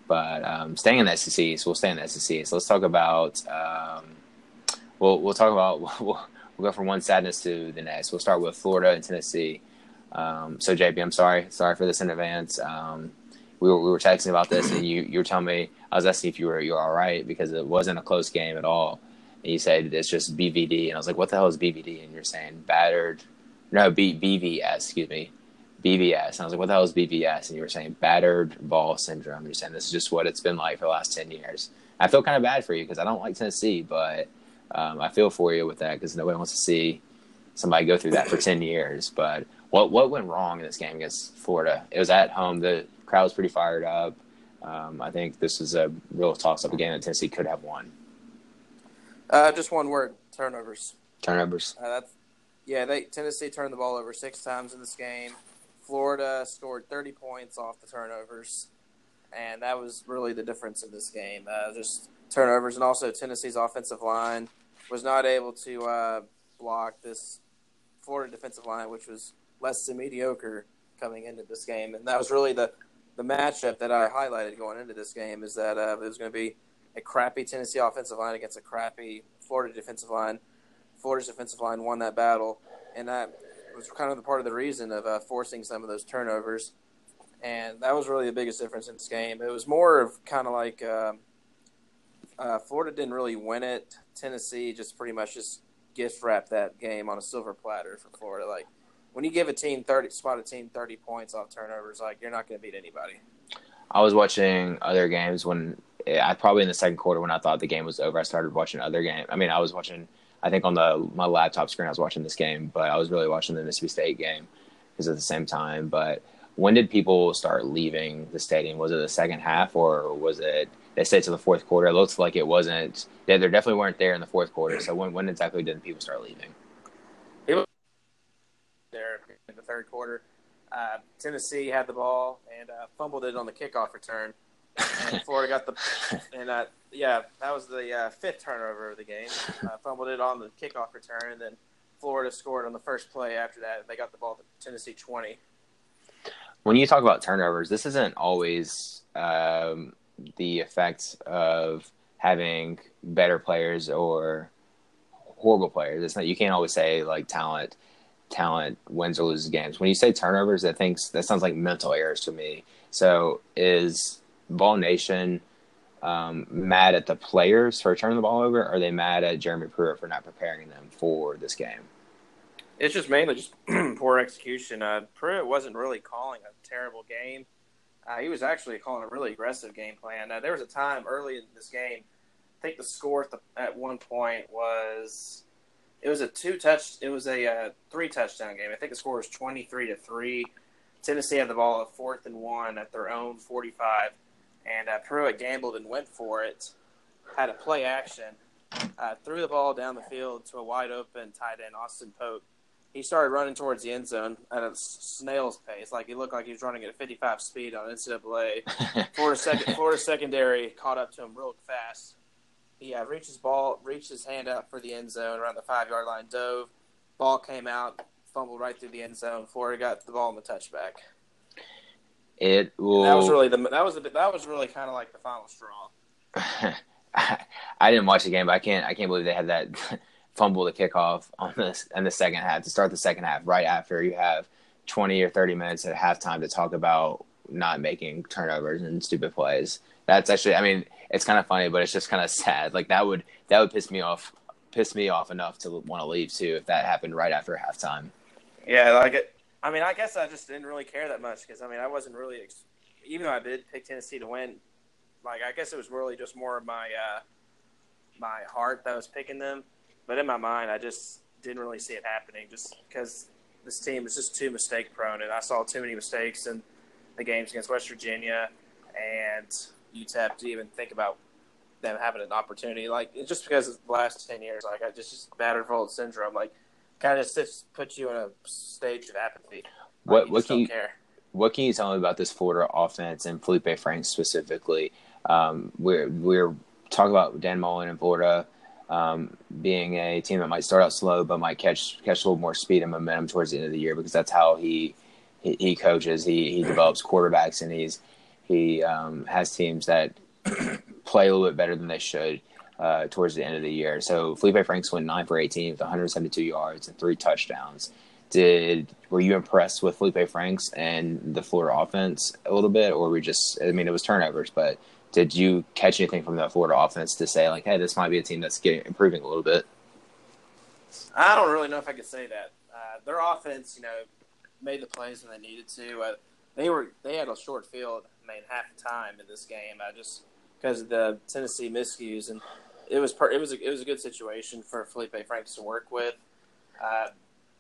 But um, staying in the SEC, so we'll stay in the SEC. So let's talk about. Um, we'll we'll talk about. We'll, we'll go from one sadness to the next. We'll start with Florida and Tennessee. Um, so JB, I'm sorry, sorry for this in advance. Um, we were we were texting about this, and you you were telling me I was asking if you were you were all right because it wasn't a close game at all. And you said it's just BVD, and I was like, what the hell is BVD? And you're saying battered, no B, BVS, excuse me, BVS. And I was like, what the hell is BVS? And you were saying battered Vol syndrome. You're saying this is just what it's been like for the last 10 years. I feel kind of bad for you because I don't like Tennessee, but um, I feel for you with that because nobody wants to see somebody go through that for 10 years. But what, what went wrong in this game against Florida? It was at home. The crowd was pretty fired up. Um, I think this is a real toss up game that Tennessee could have won. Uh, just one word turnovers. Turnovers. Uh, that's, yeah, they Tennessee turned the ball over six times in this game. Florida scored 30 points off the turnovers, and that was really the difference in this game. Uh, just turnovers, and also Tennessee's offensive line was not able to uh, block this Florida defensive line, which was less than mediocre coming into this game, and that was really the the matchup that I highlighted going into this game is that uh, it was going to be a crappy Tennessee offensive line against a crappy Florida defensive line. Florida's defensive line won that battle, and that was kind of the part of the reason of uh, forcing some of those turnovers. And that was really the biggest difference in this game. It was more of kind of like uh, uh, Florida didn't really win it. Tennessee just pretty much just gift wrapped that game on a silver platter for Florida. Like when you give a team thirty spot a team thirty points off turnovers, like you're not going to beat anybody. I was watching other games when I probably in the second quarter when I thought the game was over. I started watching other game. I mean, I was watching I think on the my laptop screen I was watching this game, but I was really watching the Mississippi State game because at the same time. But when did people start leaving the stadium? Was it the second half or was it they stayed to the fourth quarter? It looks like it wasn't. They, they definitely weren't there in the fourth quarter. So when when exactly did people start leaving? People there in the third quarter. Uh, Tennessee had the ball and uh, fumbled it on the kickoff return. And Florida got the and uh, yeah, that was the uh, fifth turnover of the game. Uh, fumbled it on the kickoff return, and then Florida scored on the first play after that. They got the ball to Tennessee 20. When you talk about turnovers, this isn't always um, the effect of having better players or horrible players. It's not you can't always say like talent talent wins or loses games. When you say turnovers, that thinks that sounds like mental errors to me. So is Vol Nation um, mad at the players for turning the ball over? Or are they mad at Jeremy Pruitt for not preparing them for this game? It's just mainly just poor execution. Uh, Pruitt wasn't really calling a terrible game. Uh, he was actually calling a really aggressive game plan. Uh, there was a time early in this game, I think the score at, the, at one point was it was a two touch, it was a uh, three touchdown game. I think the score was twenty three to three. Tennessee had the ball at fourth and one at their own forty five, and uh, Pruitt gambled and went for it. Had a play action, uh, threw the ball down the field to a wide open tight end Austin Pope he started running towards the end zone at a snail's pace. Like he looked like he was running at a 55 speed on NCAA. Florida, second, Florida secondary caught up to him real fast. He reached his ball, reached his hand up for the end zone around the five yard line, dove. Ball came out, fumbled right through the end zone. Florida got the ball in the touchback. It will... that was really the that was the, that was really kind of like the final straw. I didn't watch the game, but I can't I can't believe they had that fumble the kickoff on this in the second half to start the second half right after you have 20 or 30 minutes at halftime to talk about not making turnovers and stupid plays. That's actually, I mean, it's kind of funny, but it's just kind of sad. Like that would that would piss me off, piss me off enough to want to leave too if that happened right after halftime. Yeah, like it. I mean, I guess I just didn't really care that much because I mean, I wasn't really, even though I did pick Tennessee to win. Like I guess it was really just more of my uh, my heart that was picking them but in my mind, I just didn't really see it happening just because this team is just too mistake prone. And I saw too many mistakes in the games against West Virginia and UTEP to even think about them having an opportunity. Like, just because of the last 10 years, like, I just, just battered Vol syndrome, like, kind of just puts you in a stage of apathy. Like, what, what can you, care. what can you tell me about this Florida offense and Felipe Franks specifically? Um, we're, we're talking about Dan Mullen in Florida um, being a team that might start out slow but might catch catch a little more speed and momentum towards the end of the year because that's how he he, he coaches. He he develops quarterbacks and he's he um, has teams that play a little bit better than they should uh, towards the end of the year. So Felipe Franks went nine for eighteen with 172 yards and three touchdowns. Did were you impressed with Felipe Franks and the Florida offense a little bit, or were we just? I mean, it was turnovers, but did you catch anything from that Florida offense to say like, hey, this might be a team that's getting improving a little bit? I don't really know if I could say that. Uh, their offense, you know, made the plays when they needed to. Uh, they were they had a short field, I mean, half the time in this game. I just because of the Tennessee miscues, and it was per, it was a, it was a good situation for Felipe Franks to work with. Uh,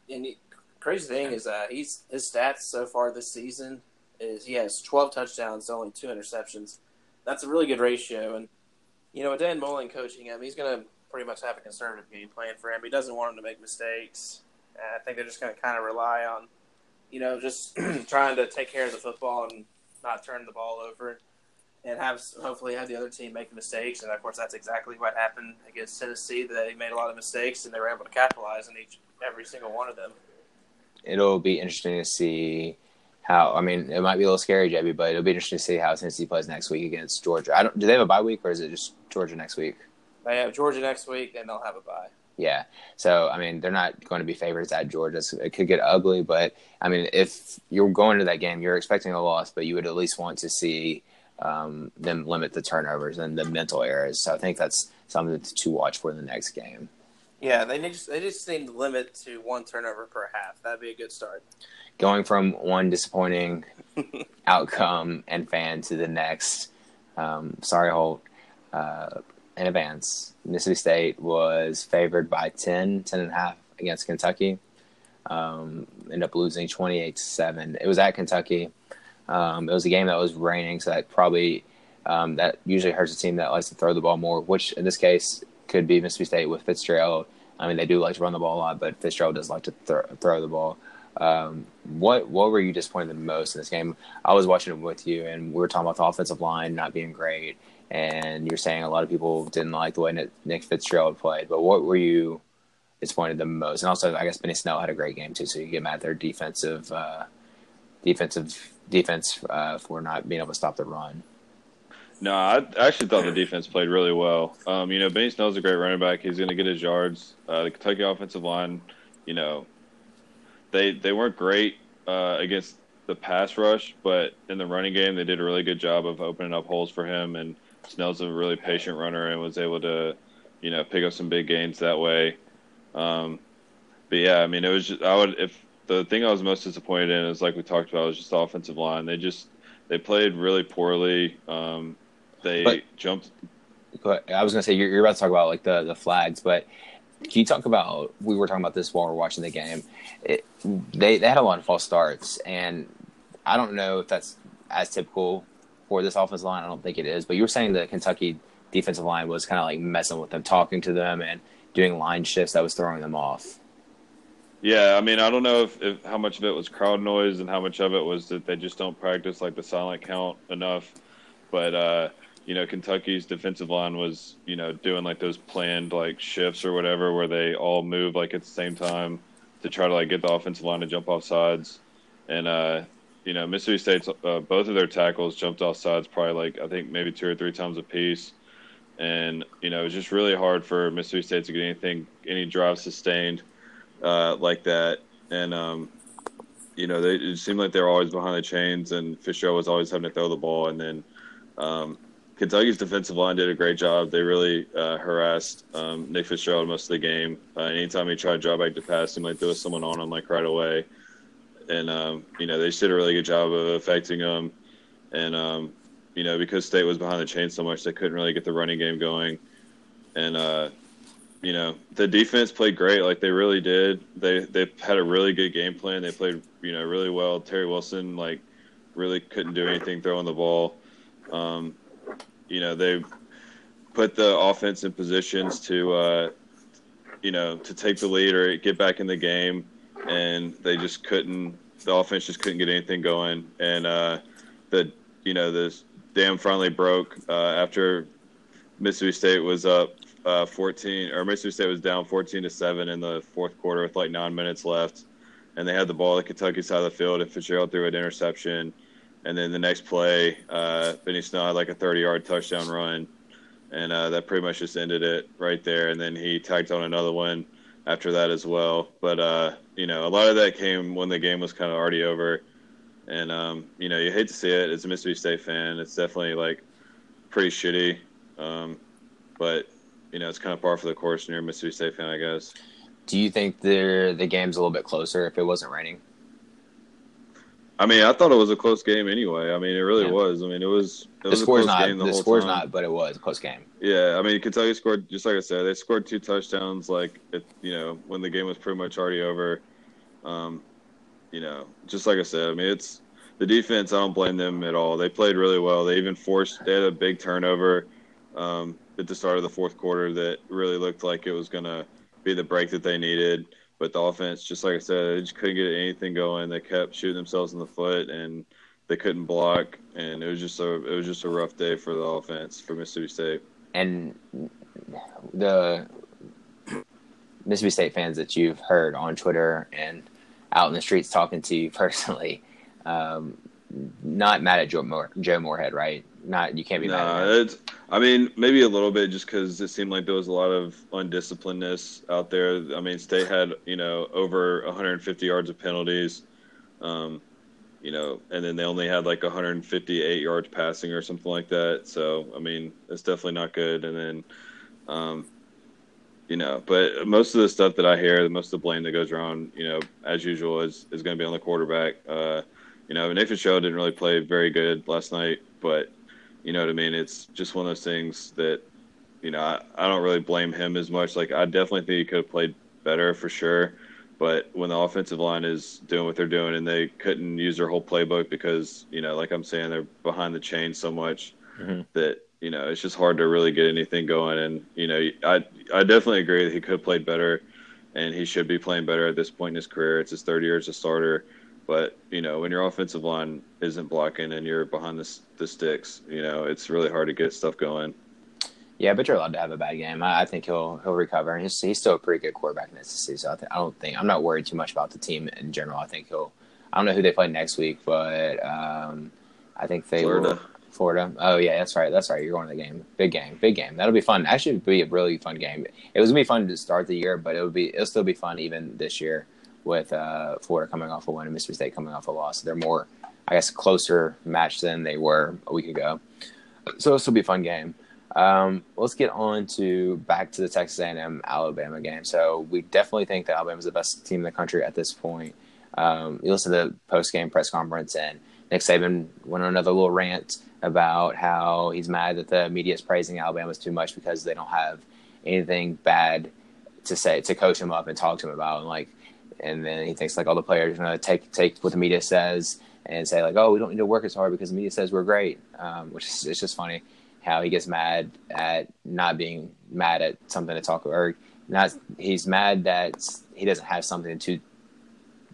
and the crazy thing is, uh, he's his stats so far this season is he has 12 touchdowns, only two interceptions that's a really good ratio. And you know, with Dan Mullen coaching him, he's going to pretty much have a conservative game plan for him. He doesn't want him to make mistakes. And I think they're just going to kind of rely on, you know, just trying to take care of the football and not turn the ball over, and have hopefully have the other team make mistakes. And of course, that's exactly what happened against Tennessee. They made a lot of mistakes, and they were able to capitalize on each every single one of them. It'll be interesting to see how I mean it might be a little scary, Jebby, but it'll be interesting to see how Tennessee plays next week against Georgia. I don't do they have a bye week or is it just Georgia next week? They have Georgia next week and they'll have a bye. Yeah. So I mean they're not going to be favorites at Georgia. So it could get ugly, but I mean if you're going to that game, you're expecting a loss, but you would at least want to see um, them limit the turnovers and the mental errors. So I think that's something to watch for in the next game. Yeah, they just they just need to limit to one turnover per half. That'd be a good start going from one disappointing outcome and fan to the next. Um, sorry, Holt. Uh, in advance, Mississippi State was favored by 10, 10 and a half against Kentucky. Um, ended up losing 28 to 7. It was at Kentucky. Um, it was a game that was raining, so that probably um, that usually hurts a team that likes to throw the ball more, which in this case could be Mississippi State with Fitzgerald. I mean, they do like to run the ball a lot, but Fitzgerald does like to th- throw the ball. Um, what what were you disappointed the most in this game? I was watching it with you, and we were talking about the offensive line not being great, and you're saying a lot of people didn't like the way Nick Fitzgerald played. But what were you disappointed the most? And also, I guess Benny Snell had a great game too, so you get mad at their defensive uh, defensive defense uh, for not being able to stop the run. No, I actually thought the defense played really well. Um, you know, Benny Snell's a great running back. He's going to get his yards. Uh, the Kentucky offensive line, you know, they they weren't great uh, against the pass rush, but in the running game, they did a really good job of opening up holes for him. And Snell's a really patient runner and was able to, you know, pick up some big gains that way. Um, but yeah, I mean, it was just I would if the thing I was most disappointed in is like we talked about was just the offensive line. They just they played really poorly. Um, they But- jumped. I was gonna say you're, you're about to talk about like the the flags, but can you talk about? We were talking about this while we are watching the game. It, they they had a lot of false starts, and I don't know if that's as typical for this offensive line. I don't think it is. But you were saying the Kentucky defensive line was kind of like messing with them, talking to them, and doing line shifts that was throwing them off. Yeah, I mean, I don't know if, if how much of it was crowd noise and how much of it was that they just don't practice like the silent count enough. But uh, you know, Kentucky's defensive line was you know doing like those planned like shifts or whatever where they all move like at the same time to try to like get the offensive line to jump off sides. And uh, you know, Mississippi State's uh, both of their tackles jumped off sides probably like I think maybe two or three times a piece. And you know, it was just really hard for Mississippi State to get anything, any drive sustained uh, like that. And um, you know, they it seemed like they were always behind the chains, and Fitzgerald was always having to throw the ball. And then um, Kentucky's defensive line did a great job. They really uh, harassed um, Nick Fitzgerald most of the game. Uh, anytime he tried to draw back to pass, he might throw someone on him like right away. And um, you know, they just did a really good job of affecting them. And um, you know, because State was behind the chains so much, they couldn't really get the running game going. And uh, you know the defense played great. Like they really did. They they had a really good game plan. They played you know really well. Terry wilson like really couldn't do anything throwing the ball. Um, you know they put the offense in positions to uh, you know to take the lead or get back in the game and they just couldn't the offense just couldn't get anything going and uh, the you know this dam finally broke uh, after mississippi state was up uh, 14 or Mississippi State was down 14 to 7 in the fourth quarter with like nine minutes left. And they had the ball at Kentucky side of the field, and Fitzgerald threw an interception. And then the next play, uh, Benny Snell had like a 30 yard touchdown run. And uh, that pretty much just ended it right there. And then he tagged on another one after that as well. But, uh, you know, a lot of that came when the game was kind of already over. And, um, you know, you hate to see it as a Mississippi State fan. It's definitely like pretty shitty. Um, but you know, it's kind of par for the course when you're a Mississippi State fan, I guess. Do you think the the game's a little bit closer if it wasn't raining? I mean, I thought it was a close game anyway. I mean, it really Yeah. was. I mean, it was. It The was a score's close not game the, the score's time. not, but it was a close game. Yeah, I mean, Kentucky scored just like I said. They scored two touchdowns, like it, you know, when the game was pretty much already over. Um, you know, just like I said. I mean, it's the defense. I don't blame them at all. They played really well. They even forced. They had a big turnover um, at the start of the fourth quarter that really looked like it was going to be the break that they needed. But the offense, just like I said, they just couldn't get anything going. They kept shooting themselves in the foot, and they couldn't block. And it was just a it was just a rough day for the offense for Mississippi State. And the Mississippi State fans that you've heard on Twitter and out in the streets talking to you personally, um, not mad at Joe, Moore, Joe Moorhead, right? Not you can't be mad. At Nah, him. it's. I mean, maybe a little bit just because it seemed like there was a lot of undisciplinedness out there. I mean, State had you know over 150 yards of penalties, um, you know, and then they only had like 158 yards passing or something like that. So I mean, it's definitely not good. And then, um, you know, but most of the stuff that I hear, most of the blame that goes around, you know, as usual, is is going to be on the quarterback. Uh, you know, Nick Fitzgerald didn't really play very good last night, but you know what I mean? It's just one of those things that, you know, I, I don't really blame him as much. Like, I definitely think he could have played better for sure. But when the offensive line is doing what they're doing and they couldn't use their whole playbook because, you know, like I'm saying, they're behind the chain so much Mhm. that, you know, it's just hard to really get anything going. And, you know, I, I definitely agree that he could have played better and he should be playing better at this point in his career. It's his third year as a starter. But you know, when your offensive line isn't blocking and you're behind the, the sticks, you know, it's really hard to get stuff going. Yeah, but you're allowed to have a bad game. I, I think he'll he'll recover, and he's, he's still a pretty good quarterback in the SEC. So I, th- I don't think I'm not worried too much about the team in general. I think he'll. I don't know who they play next week, but um, I think they Florida. will. Florida. Oh yeah, that's right. That's right. You're going to the game. Big game. Big game. That'll be fun. Actually, be a really fun game. It was gonna be fun to start the year, but it'll be it'll still be fun even this year with uh, Florida coming off a win and Mississippi State coming off a loss. They're more, I guess, closer match than they were a week ago. So this will be a fun game. Um, let's get on to back to the Texas A&M Alabama game. So we definitely think that Alabama is the best team in the country at this point. Um, you listen to the post game press conference, and Nick Saban went on another little rant about how he's mad that the media is praising Alabama too much because they don't have anything bad to say to coach him up and talk to him about, and like, and then he thinks like all the players are gonna take take what the media says and say like, oh, we don't need to work as hard because the media says we're great, um, which is it's just funny how he gets mad at not being mad at something to talk or not. He's mad that he doesn't have something to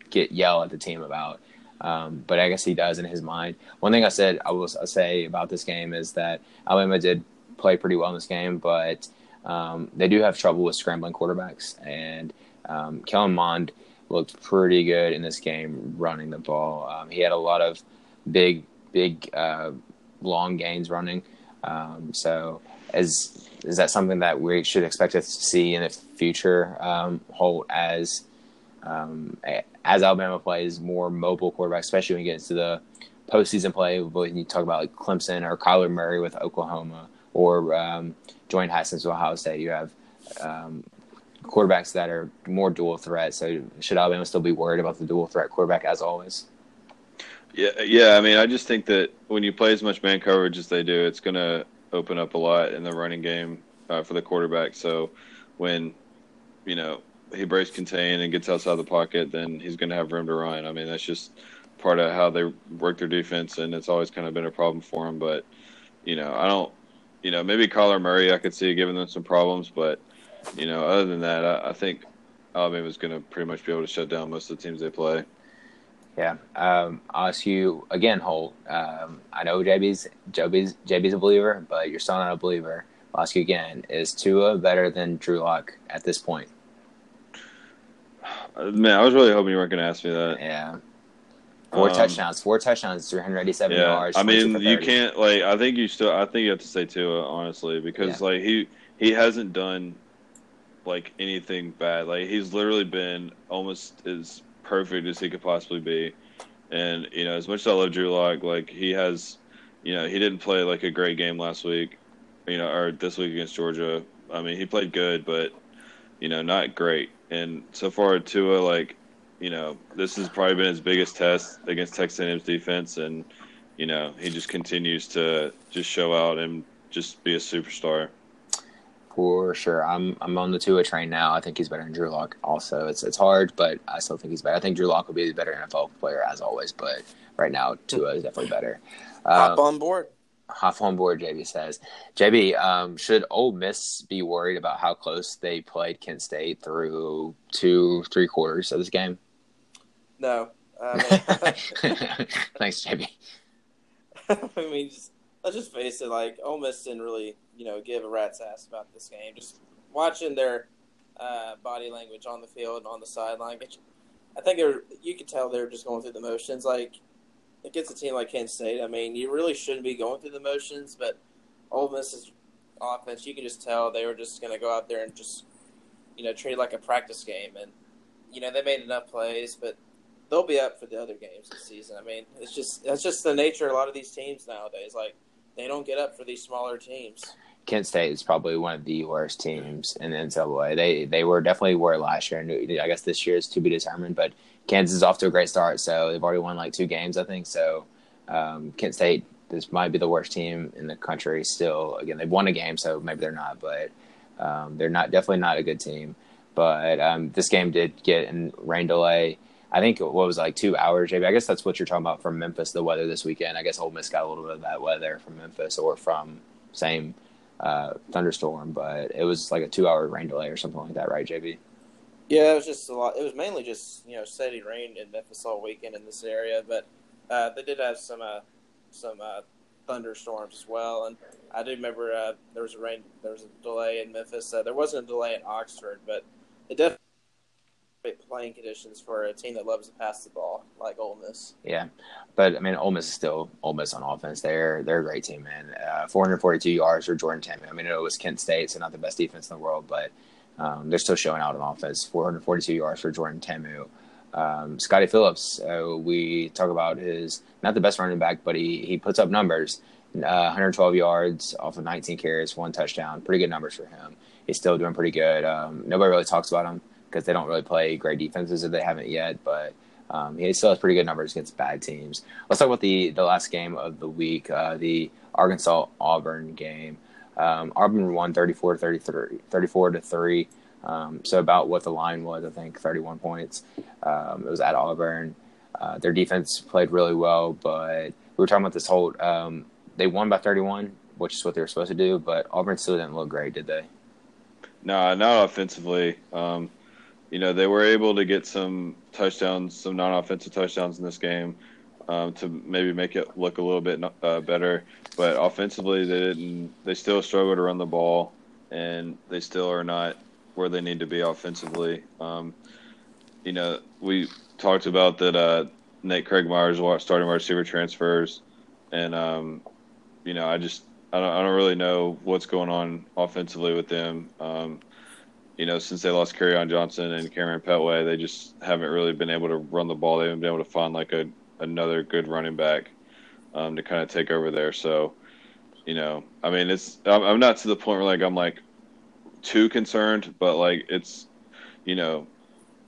get yell at the team about. Um, but I guess he does in his mind. One thing I said I will say about this game is that Alabama did play pretty well in this game, but um, they do have trouble with scrambling quarterbacks. And um, Kellen Mond looked pretty good in this game running the ball. Um, he had a lot of big, big, uh, long gains running. Um, so, is is that something that we should expect to see in the future? Um, Holt as um, as Alabama plays more mobile quarterback, especially when you get into the postseason play. When you talk about like Clemson or Kyler Murray with Oklahoma or um, Dwayne Haskins with Ohio State, you have um, quarterbacks that are more dual threat. So should Alabama still be worried about the dual threat quarterback as always? Yeah, yeah. I mean, I just think that when you play as much man coverage as they do, it's going to open up a lot in the running game uh, for the quarterback. So when you know he breaks contain and gets outside the pocket, then he's going to have room to run. I mean, that's just part of how they work their defense, and it's always kind of been a problem for him. But you know, I don't. You know, maybe Kyler Murray, I could see giving them some problems, but you know, other than that, I, I think Alabama's going to pretty much be able to shut down most of the teams they play. Yeah, um, I'll ask you again, Holt. Um, I know JB's JB's JB's a believer, but you're still not a believer. I'll ask you again: Is Tua better than Drew Lock at this point? Man, I was really hoping you weren't going to ask me that. Yeah. Four um, touchdowns, four touchdowns, 387 yeah. yards. I mean, you can't like. I think you still. I think you have to say Tua honestly because yeah. like he he hasn't done like anything bad. Like he's literally been almost as perfect as he could possibly be. And you know, as much as I love Drew Lock, like he has, you know, he didn't play like a great game last week, you know, or this week against Georgia. I mean, he played good, but you know, not great. And so far, Tua, like, you know, this has probably been his biggest test against Texas A&M's defense, and you know, he just continues to just show out and just be a superstar for sure. I'm I'm on the Tua train now. I think he's better than Drew Lock. Also, it's it's hard, but I still think he's better. I think Drew Lock will be the better NFL player as always, but right now Tua is definitely better. Hop um, on board. Hop on board, JB says. JB, um, should Ole Miss be worried about how close they played Kent State through two, three quarters of this game? No. Um, Thanks, JB. I mean, just, let's just face it. Like Ole Miss didn't really you know give a rat's ass about this game. Just watching their uh, body language on the field and on the sideline, I think you could tell they're just going through the motions. Like against a team like Kent State, I mean, you really shouldn't be going through the motions, but Ole Miss's offense, you can just tell they were just going to go out there and just you know treat it like a practice game, and you know they made enough plays, but they'll be up for the other games this season. I mean, it's just that's just the nature of a lot of these teams nowadays. Like they don't get up for these smaller teams. Kent State is probably one of the worst teams in the NCAA. They they were definitely were last year, and I guess this year is to be determined. But Kansas is off to a great start, so they've already won like two games, I think. So um, Kent State, this might be the worst team in the country. Still, again, they've won a game, so maybe they're not, but um, they're not definitely not a good team. But um, this game did get in rain delay. I think what was like two hours, maybe. I guess that's what you're talking about from Memphis. The weather this weekend. I guess Ole Miss got a little bit of that weather from Memphis or from same uh, thunderstorm, but it was like a two hour rain delay or something like that, right, JB? Yeah, it was just a lot. It was mainly just you know steady rain in Memphis all weekend in this area, but uh, they did have some uh, some uh, thunderstorms as well. And I do remember uh, there was a rain, there was a delay in Memphis. Uh, there wasn't a delay in Oxford, but it definitely playing conditions for a team that loves to pass the ball like Ole Miss. Yeah, but I mean, Ole Miss is still Ole Miss on offense. They're they're a great team, man. Uh, 442 yards for Jordan Ta'amu. I mean, it was Kent State, so not the best defense in the world, but um, they're still showing out on offense. 442 yards for Jordan Ta'amu. Um, Scottie Phillips, uh, we talk about his not the best running back, but he he puts up numbers. uh, 112 yards off of 19 carries, one touchdown. Pretty good numbers for him. He's still doing pretty good. Um, nobody really talks about him because they don't really play great defenses if they haven't yet, but um, he still has pretty good numbers against bad teams. Let's talk about the the last game of the week, uh, the Arkansas Auburn game. Um, Auburn won 34 33, 34 to 3. Um, so about what the line was, I think 31 points. Um, it was at Auburn. Uh, their defense played really well, but we were talking about this Holt. Um, they won by 31, which is what they were supposed to do, but Auburn still didn't look great, did they? No, not offensively. Um, you know, they were able to get some touchdowns, some non-offensive touchdowns in this game um, to maybe make it look a little bit uh, better. But offensively, they didn't. They still struggle to run the ball, and they still are not where they need to be offensively. Um, you know, we talked about that. Uh, Nate Craig Myers starting wide receiver transfers, and um, you know, I just I don't I don't really know what's going on offensively with them. Um, you know, since they lost on Johnson and Kamryn Pettway, they just haven't really been able to run the ball. They haven't been able to find like a another good running back um, to kind of take over there. So, you know, I mean, it's I'm, I'm not to the point where like I'm like too concerned, but like it's, you know,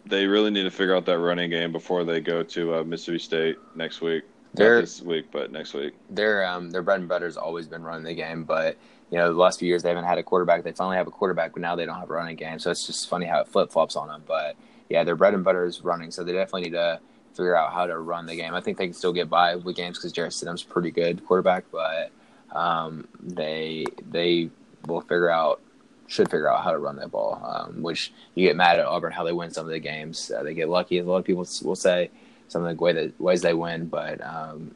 they really need to figure out that running game before they go to uh, Mississippi State next week. Not this week, but next week. Their um their bread and butter has always been running the game, but you know, the last few years they haven't had a quarterback. They finally have a quarterback, but now they don't have a running game. So it's just funny how it flip flops on them. But yeah, their bread and butter is running, so they definitely need to figure out how to run the game. I think they can still get by with games because Jarrett Stidham's pretty good quarterback, but um, they they will figure out should figure out how to run that ball. Um, which you get mad at Auburn how they win some of the games. Uh, they get lucky. A lot of people will say some of the way that ways they win, but um,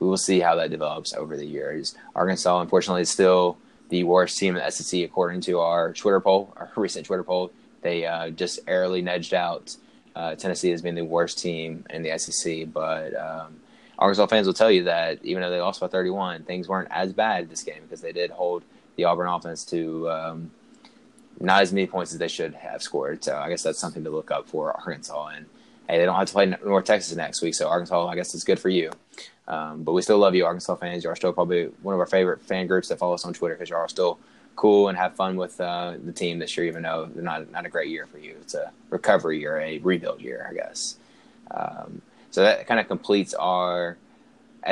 we will see how that develops over the years. Arkansas, unfortunately, is still the worst team in the SEC according to our Twitter poll, our recent Twitter poll. They uh, just airily nudged out uh, Tennessee as being the worst team in the SEC, but um, Arkansas fans will tell you that even though they lost by 31, things weren't as bad this game because they did hold the Auburn offense to um, not as many points as they should have scored. So I guess that's something to look up for Arkansas. And hey, they don't have to play North Texas next week, so Arkansas, I guess, is good for you. Um, but we still love you, Arkansas fans. You are still probably one of our favorite fan groups that follow us on Twitter because you are still cool and have fun with uh, the team this year, even though they're not not a great year for you. It's a recovery year, a rebuild year, I guess. Um, so that kind of completes our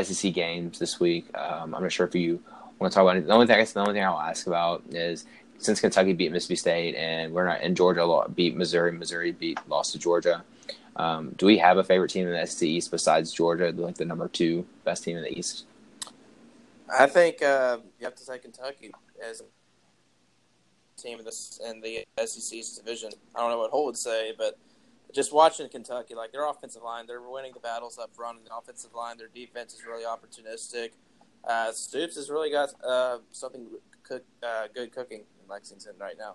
SEC games this week. Um, I'm not sure if you want to talk about it. The only thing I guess the only thing I'll ask about is since Kentucky beat Mississippi State and we're not in Georgia beat Missouri, Missouri beat lost to Georgia. Um, do we have a favorite team in the SEC East besides Georgia, like the number two best team in the East? I think uh, you have to say Kentucky as a team in the, in the SEC division. I don't know what Holt would say, but just watching Kentucky, like their offensive line, they're winning the battles up front. In the offensive line, their defense is really opportunistic. Uh, Stoops has really got uh, something cook, uh, good cooking in Lexington right now.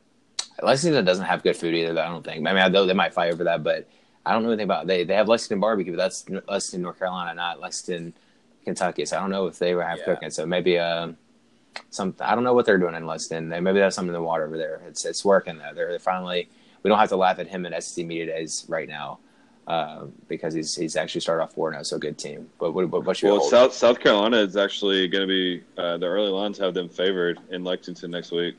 Lexington doesn't have good food either. Though, I don't think. I mean, they might fight over that, but I don't know anything about they. They have Lexington barbecue, but that's Lexington, North Carolina, not Lexington, Kentucky. So I don't know if they have yeah. cooking. So maybe uh, some. I don't know what they're doing in Lexington. They, maybe that's something in the water over there. It's it's working though. They're, they're finally. We don't have to laugh at him in SEC media days right now. Uh, because he's he's actually started off four now, so good team. But what, what, what's your well, South South Carolina is actually going to be uh, the early lines have them favored in Lexington next week.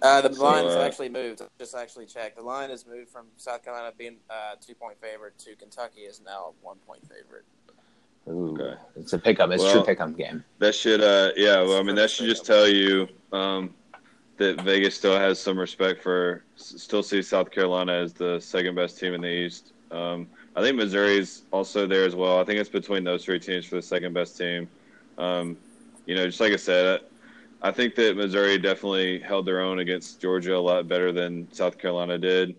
Uh, the so, line's uh, actually moved. Just actually checked. The line has moved from South Carolina being uh, two point favorite to Kentucky is now a one point favorite. Ooh, okay. It's a pickup. It's well, true pickup game. That should, uh, yeah. Well, I mean, that should just tell you um, that Vegas still has some respect for, still sees South Carolina as the second best team in the East. Um, I think Missouri's also there as well. I think it's between those three teams for the second best team. Um, you know, just like I said, I think that Missouri definitely held their own against Georgia a lot better than South Carolina did.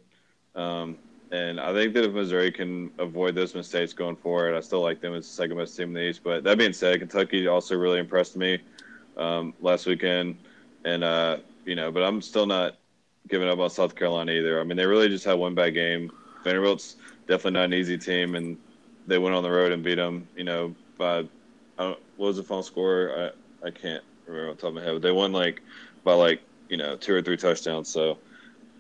Um, and I think that if Missouri can avoid those mistakes going forward, I still like them as the second best team in the East. But that being said, Kentucky also really impressed me um, last weekend. And, uh, you know, but I'm still not giving up on South Carolina either. I mean, they really just had one bad game. Vanderbilt's definitely not an easy team, and they went on the road and beat them, you know, by, what was the final score? I, I can't remember the top of my head, but they won like by like you know two or three touchdowns. So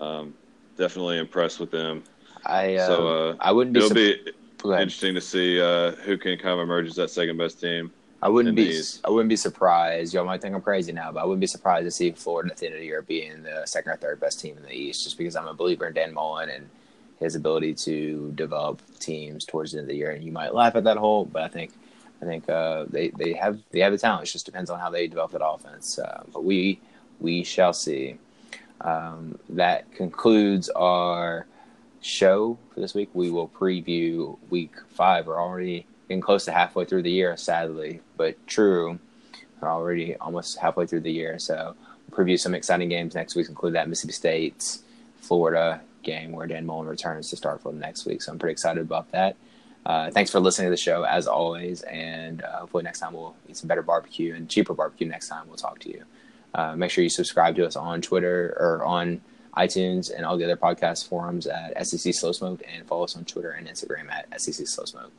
um, definitely impressed with them. I uh, so uh, I wouldn't be. It'll be interesting to see uh, who can kind of emerge as that second best team. I wouldn't be. these. I wouldn't be surprised. Y'all might think I'm crazy now, but I wouldn't be surprised to see Florida at the end of the year being the second or third best team in the East, just because I'm a believer in Dan Mullen and his ability to develop teams towards the end of the year. And you might laugh at that Holt, but I think, I think uh, they they have they have the talent. It just depends on how they develop that offense. Uh, but we we shall see. Um, that concludes our show for this week. We will preview week five. We're already getting close to halfway through the year, sadly, but true. We're already almost halfway through the year, so we'll preview some exciting games next week, include that Mississippi State, Florida game where Dan Mullen returns to start for next week. So I'm pretty excited about that. Uh, thanks for listening to the show as always, and uh, hopefully next time we'll eat some better barbecue and cheaper barbecue. Next time we'll talk to you. Uh, make sure you subscribe to us on Twitter or on iTunes and all the other podcast forums at SEC Slow Smoke, and follow us on Twitter and Instagram at SEC Slow Smoke.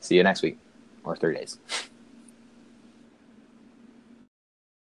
See you next week or three days.